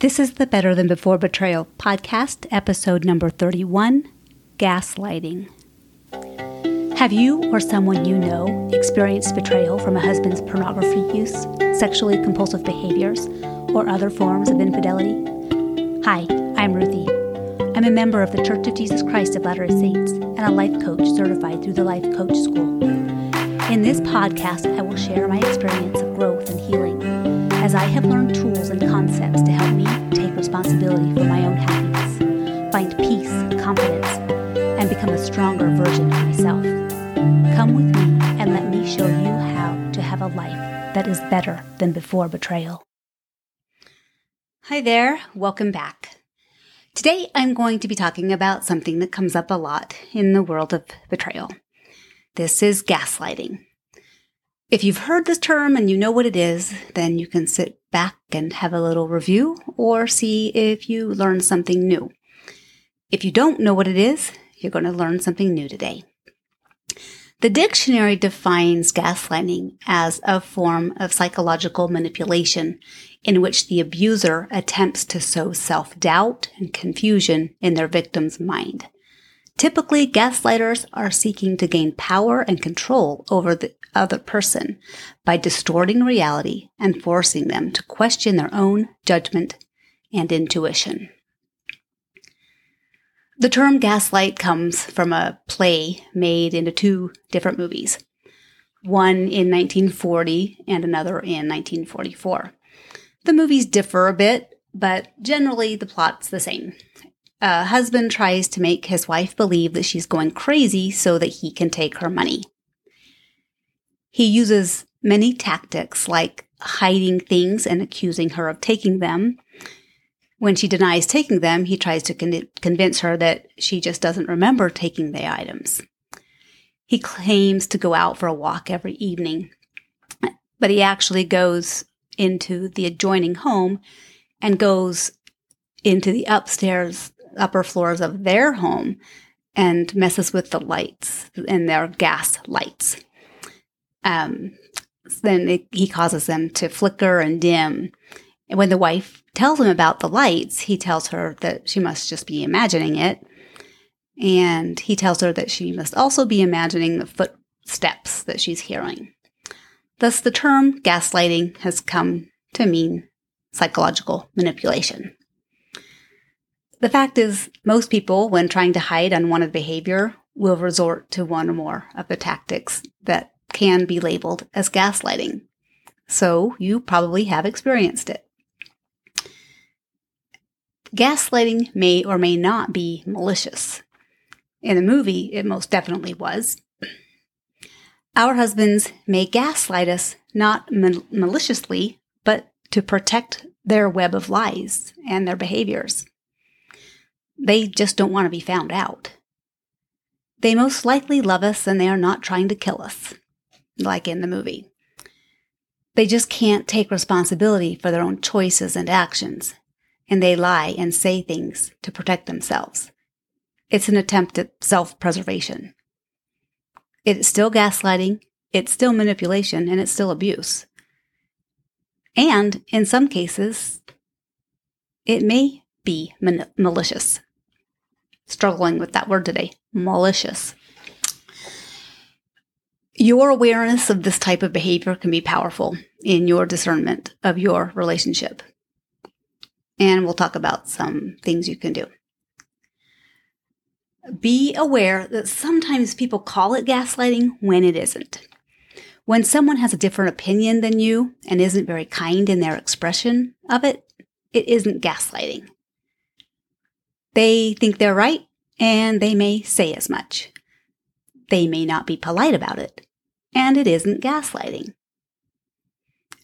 This is the Better Than Before Betrayal podcast, episode number 31 Gaslighting. Have you or someone you know experienced betrayal from a husband's pornography use, sexually compulsive behaviors, or other forms of infidelity? Hi, I'm Ruthie. I'm a member of the Church of Jesus Christ of Latter day Saints and a life coach certified through the Life Coach School. In this podcast, I will share my experience of growth and healing as I have learned tools and concepts to help me take responsibility for my own happiness, find peace, confidence, and become a stronger version of myself. Come with me and let me show you how to have a life that is better than before betrayal. Hi there, welcome back. Today I'm going to be talking about something that comes up a lot in the world of betrayal. This is gaslighting. If you've heard this term and you know what it is, then you can sit back and have a little review or see if you learned something new. If you don't know what it is, you're going to learn something new today. The dictionary defines gaslighting as a form of psychological manipulation in which the abuser attempts to sow self doubt and confusion in their victim's mind. Typically, gaslighters are seeking to gain power and control over the other person by distorting reality and forcing them to question their own judgment and intuition. The term gaslight comes from a play made into two different movies, one in 1940 and another in 1944. The movies differ a bit, but generally the plot's the same. A husband tries to make his wife believe that she's going crazy so that he can take her money. He uses many tactics like hiding things and accusing her of taking them. When she denies taking them, he tries to con- convince her that she just doesn't remember taking the items. He claims to go out for a walk every evening, but he actually goes into the adjoining home and goes into the upstairs, upper floors of their home and messes with the lights and their gas lights um, then it, he causes them to flicker and dim. And when the wife tells him about the lights, he tells her that she must just be imagining it. And he tells her that she must also be imagining the footsteps that she's hearing. Thus, the term gaslighting has come to mean psychological manipulation. The fact is, most people, when trying to hide unwanted behavior, will resort to one or more of the tactics that can be labeled as gaslighting. So you probably have experienced it. Gaslighting may or may not be malicious. In the movie, it most definitely was. Our husbands may gaslight us not mal- maliciously, but to protect their web of lies and their behaviors. They just don't want to be found out. They most likely love us and they are not trying to kill us like in the movie. They just can't take responsibility for their own choices and actions, and they lie and say things to protect themselves. It's an attempt at self preservation. It's still gaslighting, it's still manipulation, and it's still abuse. And in some cases, it may be man- malicious. Struggling with that word today malicious. Your awareness of this type of behavior can be powerful in your discernment of your relationship. And we'll talk about some things you can do. Be aware that sometimes people call it gaslighting when it isn't. When someone has a different opinion than you and isn't very kind in their expression of it, it isn't gaslighting. They think they're right and they may say as much. They may not be polite about it, and it isn't gaslighting.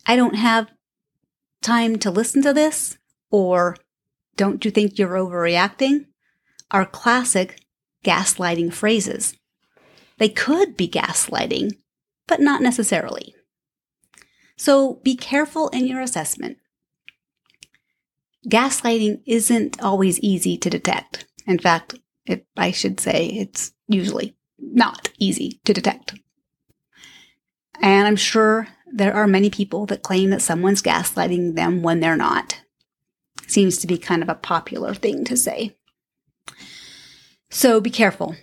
I don't have time to listen to this, or don't you think you're overreacting? Are classic gaslighting phrases. They could be gaslighting, but not necessarily. So be careful in your assessment. Gaslighting isn't always easy to detect. In fact, if I should say it's usually not easy to detect. And I'm sure there are many people that claim that someone's gaslighting them when they're not. seems to be kind of a popular thing to say. So be careful.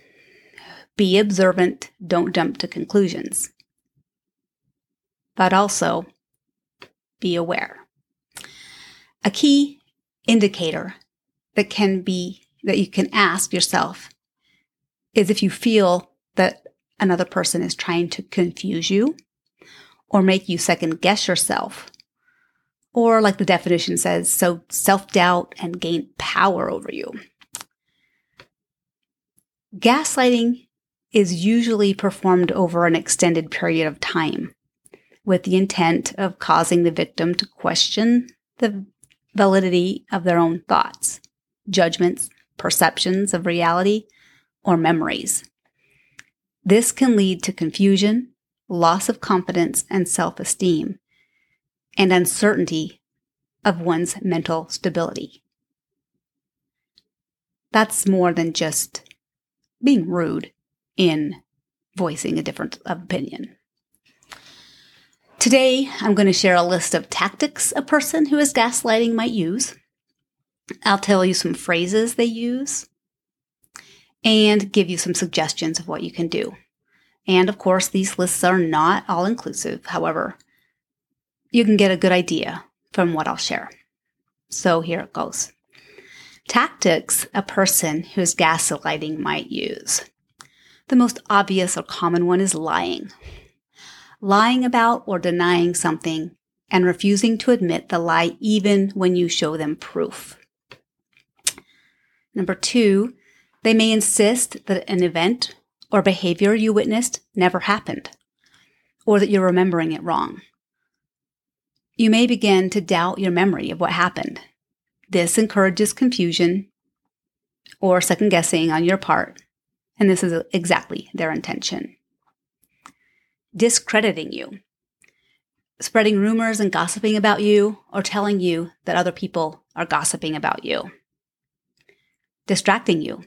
Be observant. Don't jump to conclusions. But also be aware. A key indicator that can be that you can ask yourself is if you feel that another person is trying to confuse you or make you second guess yourself. Or, like the definition says, sow self doubt and gain power over you. Gaslighting is usually performed over an extended period of time with the intent of causing the victim to question the validity of their own thoughts, judgments, perceptions of reality, or memories. This can lead to confusion, loss of confidence and self esteem, and uncertainty of one's mental stability. That's more than just being rude in voicing a different opinion. Today, I'm going to share a list of tactics a person who is gaslighting might use. I'll tell you some phrases they use and give you some suggestions of what you can do. And of course, these lists are not all inclusive. However, you can get a good idea from what I'll share. So here it goes. Tactics a person who is gaslighting might use. The most obvious or common one is lying. Lying about or denying something and refusing to admit the lie even when you show them proof. Number two, they may insist that an event or behavior you witnessed never happened, or that you're remembering it wrong. You may begin to doubt your memory of what happened. This encourages confusion or second guessing on your part, and this is exactly their intention. Discrediting you, spreading rumors and gossiping about you, or telling you that other people are gossiping about you. Distracting you,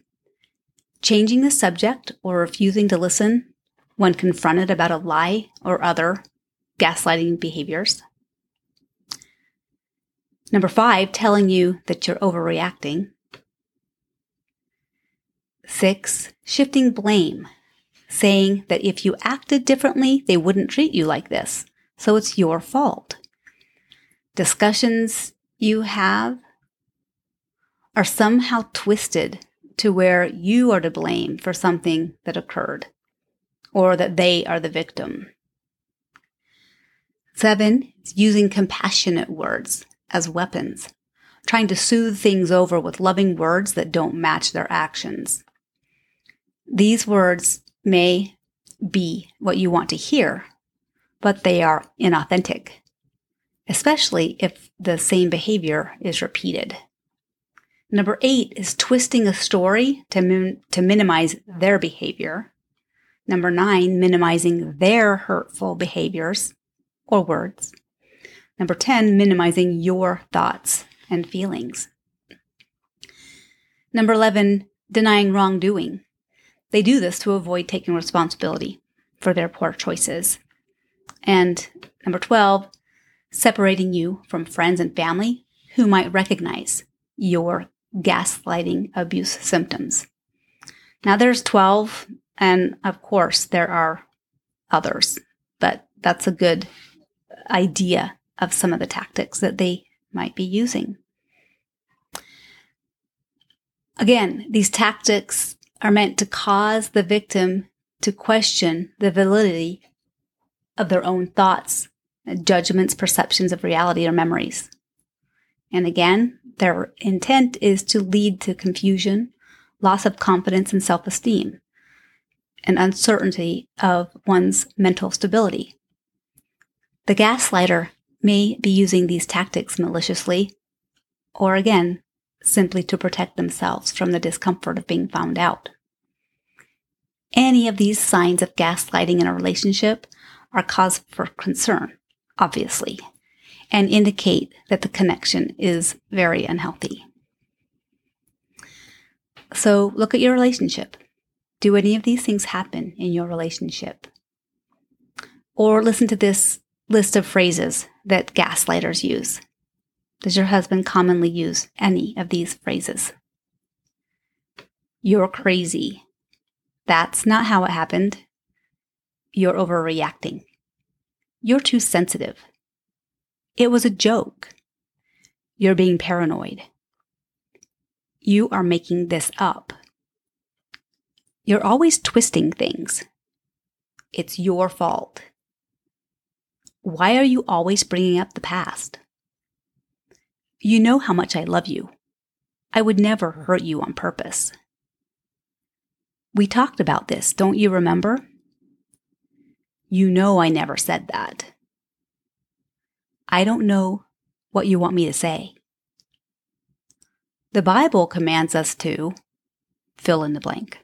changing the subject or refusing to listen when confronted about a lie or other gaslighting behaviors. Number five, telling you that you're overreacting. Six, shifting blame, saying that if you acted differently, they wouldn't treat you like this, so it's your fault. Discussions you have are somehow twisted to where you are to blame for something that occurred or that they are the victim. Seven using compassionate words as weapons, trying to soothe things over with loving words that don't match their actions. These words may be what you want to hear, but they are inauthentic, especially if the same behavior is repeated. Number eight is twisting a story to, min- to minimize their behavior. Number nine, minimizing their hurtful behaviors or words. Number 10, minimizing your thoughts and feelings. Number 11, denying wrongdoing. They do this to avoid taking responsibility for their poor choices. And number 12, separating you from friends and family who might recognize your gaslighting abuse symptoms. Now there's 12, and of course there are others, but that's a good idea of some of the tactics that they might be using. Again, these tactics are meant to cause the victim to question the validity of their own thoughts, judgments, perceptions of reality, or memories. And again, their intent is to lead to confusion, loss of confidence and self esteem, and uncertainty of one's mental stability. The gaslighter may be using these tactics maliciously, or again, simply to protect themselves from the discomfort of being found out. Any of these signs of gaslighting in a relationship are cause for concern, obviously and indicate that the connection is very unhealthy. So look at your relationship. Do any of these things happen in your relationship? Or listen to this list of phrases that gaslighters use. Does your husband commonly use any of these phrases? You're crazy. That's not how it happened. You're overreacting. You're too sensitive. It was a joke. You're being paranoid. You are making this up. You're always twisting things. It's your fault. Why are you always bringing up the past? You know how much I love you. I would never hmm. hurt you on purpose. We talked about this, don't you remember? You know I never said that. I don't know what you want me to say. The Bible commands us to fill in the blank.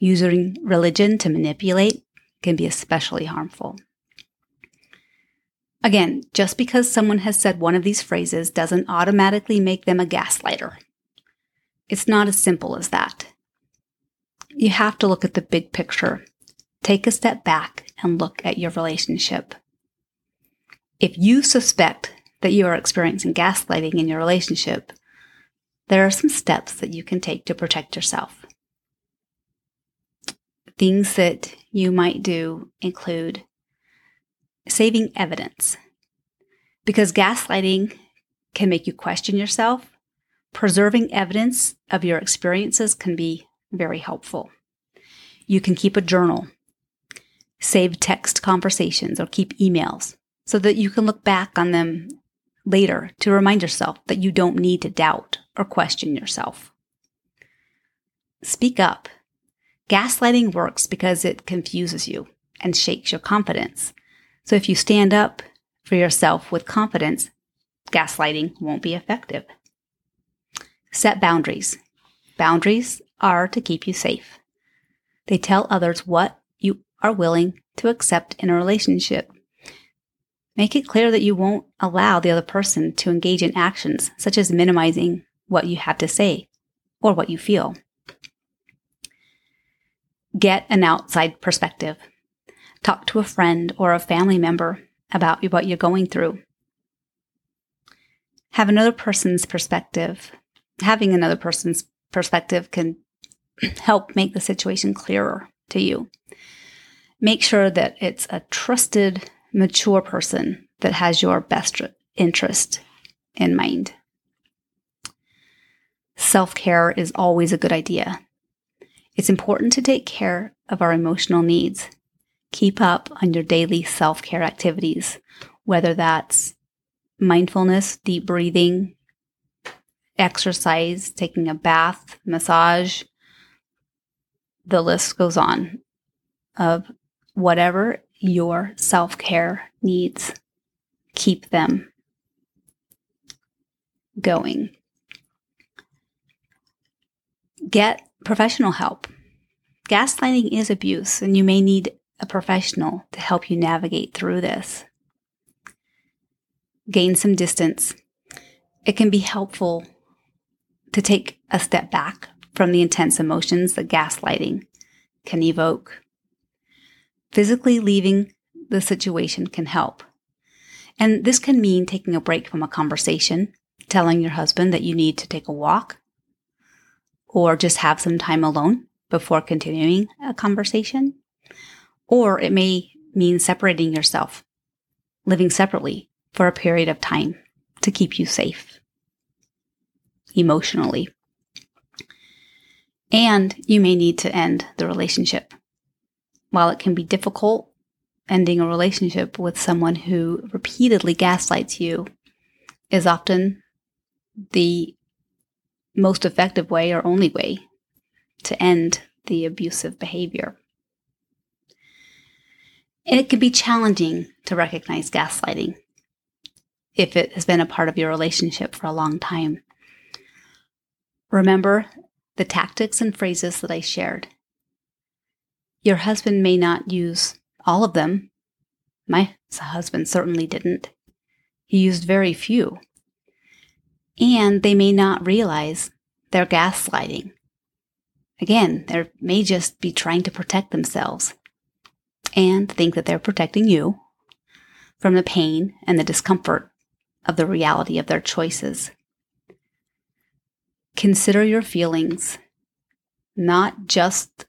Using religion to manipulate can be especially harmful. Again, just because someone has said one of these phrases doesn't automatically make them a gaslighter. It's not as simple as that. You have to look at the big picture. Take a step back and look at your relationship. If you suspect that you are experiencing gaslighting in your relationship, there are some steps that you can take to protect yourself. Things that you might do include saving evidence, because gaslighting can make you question yourself. Preserving evidence of your experiences can be very helpful. You can keep a journal, save text conversations, or keep emails so that you can look back on them later to remind yourself that you don't need to doubt or question yourself. Speak up. Gaslighting works because it confuses you and shakes your confidence. So if you stand up for yourself with confidence, gaslighting won't be effective. Set boundaries. Boundaries are to keep you safe. They tell others what you are willing to accept in a relationship. Make it clear that you won't allow the other person to engage in actions such as minimizing what you have to say or what you feel. Get an outside perspective. Talk to a friend or a family member about what you're going through. Have another person's perspective. Having another person's perspective can help make the situation clearer to you. Make sure that it's a trusted, mature person that has your best interest in mind. Self care is always a good idea. It's important to take care of our emotional needs. Keep up on your daily self care activities, whether that's mindfulness, deep breathing, exercise, taking a bath, massage, the list goes on of whatever your self care needs. Keep them going. Get professional help. Gaslighting is abuse, and you may need a professional to help you navigate through this. Gain some distance. It can be helpful to take a step back from the intense emotions that gaslighting can evoke. Physically leaving the situation can help. And this can mean taking a break from a conversation, telling your husband that you need to take a walk, or just have some time alone before continuing a conversation. Or it may mean separating yourself, living separately for a period of time to keep you safe emotionally. And you may need to end the relationship. While it can be difficult, ending a relationship with someone who repeatedly gaslights you is often the most effective way or only way to end the abusive behavior. It can be challenging to recognize gaslighting if it has been a part of your relationship for a long time. Remember the tactics and phrases that I shared. Your husband may not use all of them. My husband certainly didn't. He used very few. And they may not realize they're gaslighting. Again, they may just be trying to protect themselves and think that they're protecting you from the pain and the discomfort of the reality of their choices. Consider your feelings, not just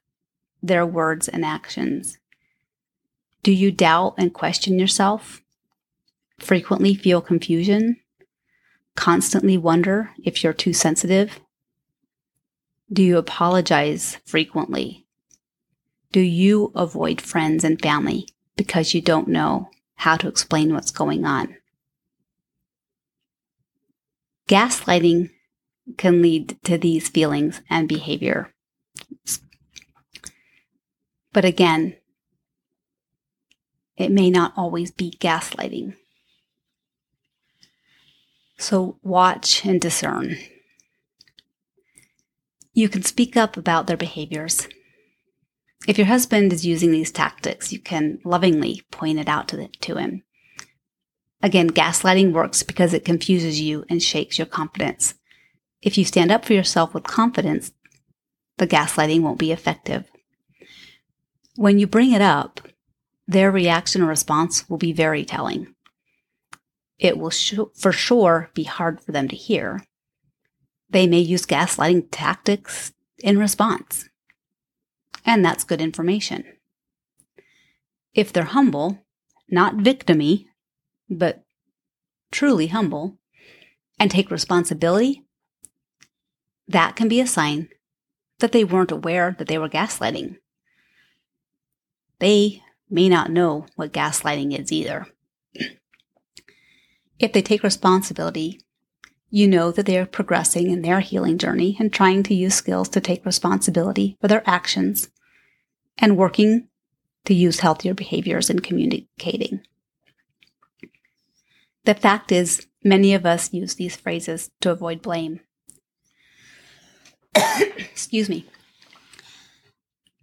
their words and actions. Do you doubt and question yourself? Frequently feel confusion? Constantly wonder if you're too sensitive? Do you apologize frequently? Do you avoid friends and family because you don't know how to explain what's going on? Gaslighting can lead to these feelings and behavior. But again, it may not always be gaslighting. So watch and discern. You can speak up about their behaviors. If your husband is using these tactics, you can lovingly point it out to, the, to him. Again, gaslighting works because it confuses you and shakes your confidence. If you stand up for yourself with confidence, the gaslighting won't be effective. When you bring it up, their reaction or response will be very telling. It will sh- for sure be hard for them to hear. They may use gaslighting tactics in response. And that's good information. If they're humble, not victimy, but truly humble, and take responsibility, that can be a sign that they weren't aware that they were gaslighting. They may not know what gaslighting is either. if they take responsibility, you know that they are progressing in their healing journey and trying to use skills to take responsibility for their actions and working to use healthier behaviors in communicating. The fact is, many of us use these phrases to avoid blame. Excuse me.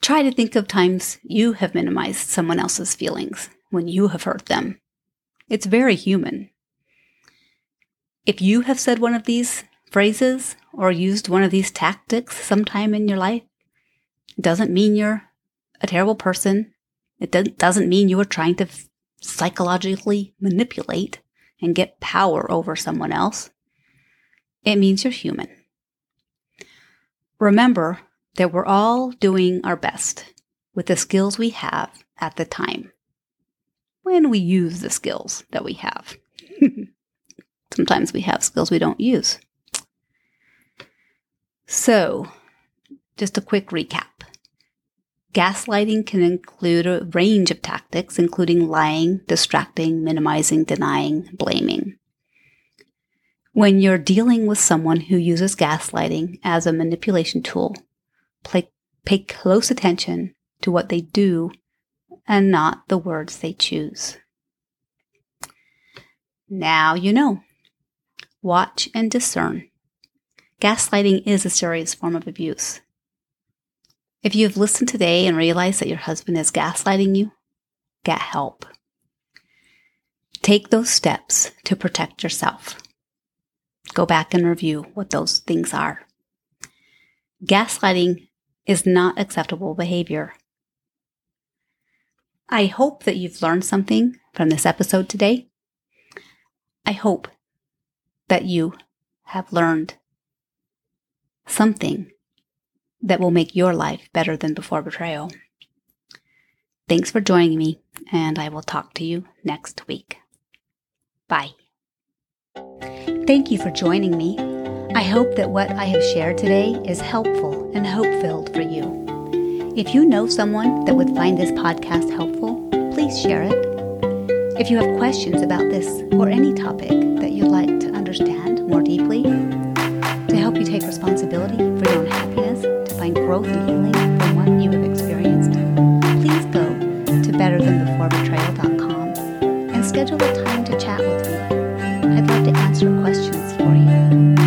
Try to think of times you have minimized someone else's feelings when you have hurt them. It's very human. If you have said one of these phrases or used one of these tactics sometime in your life, it doesn't mean you're a terrible person. It doesn't mean you are trying to psychologically manipulate and get power over someone else. It means you're human. Remember that we're all doing our best with the skills we have at the time when we use the skills that we have. Sometimes we have skills we don't use. So, just a quick recap. Gaslighting can include a range of tactics, including lying, distracting, minimizing, denying, blaming. When you're dealing with someone who uses gaslighting as a manipulation tool, Pay, pay close attention to what they do and not the words they choose. Now you know. Watch and discern. Gaslighting is a serious form of abuse. If you've listened today and realized that your husband is gaslighting you, get help. Take those steps to protect yourself. Go back and review what those things are. Gaslighting is not acceptable behavior. I hope that you've learned something from this episode today. I hope that you have learned something that will make your life better than before betrayal. Thanks for joining me, and I will talk to you next week. Bye. Thank you for joining me. I hope that what I have shared today is helpful and hope filled for you. If you know someone that would find this podcast helpful, please share it. If you have questions about this or any topic that you'd like to understand more deeply, to help you take responsibility for your own happiness, find growth and healing from what you have experienced, please go to betterthanbeforebetrayal.com and schedule a time to chat with me. I'd love to answer questions for you.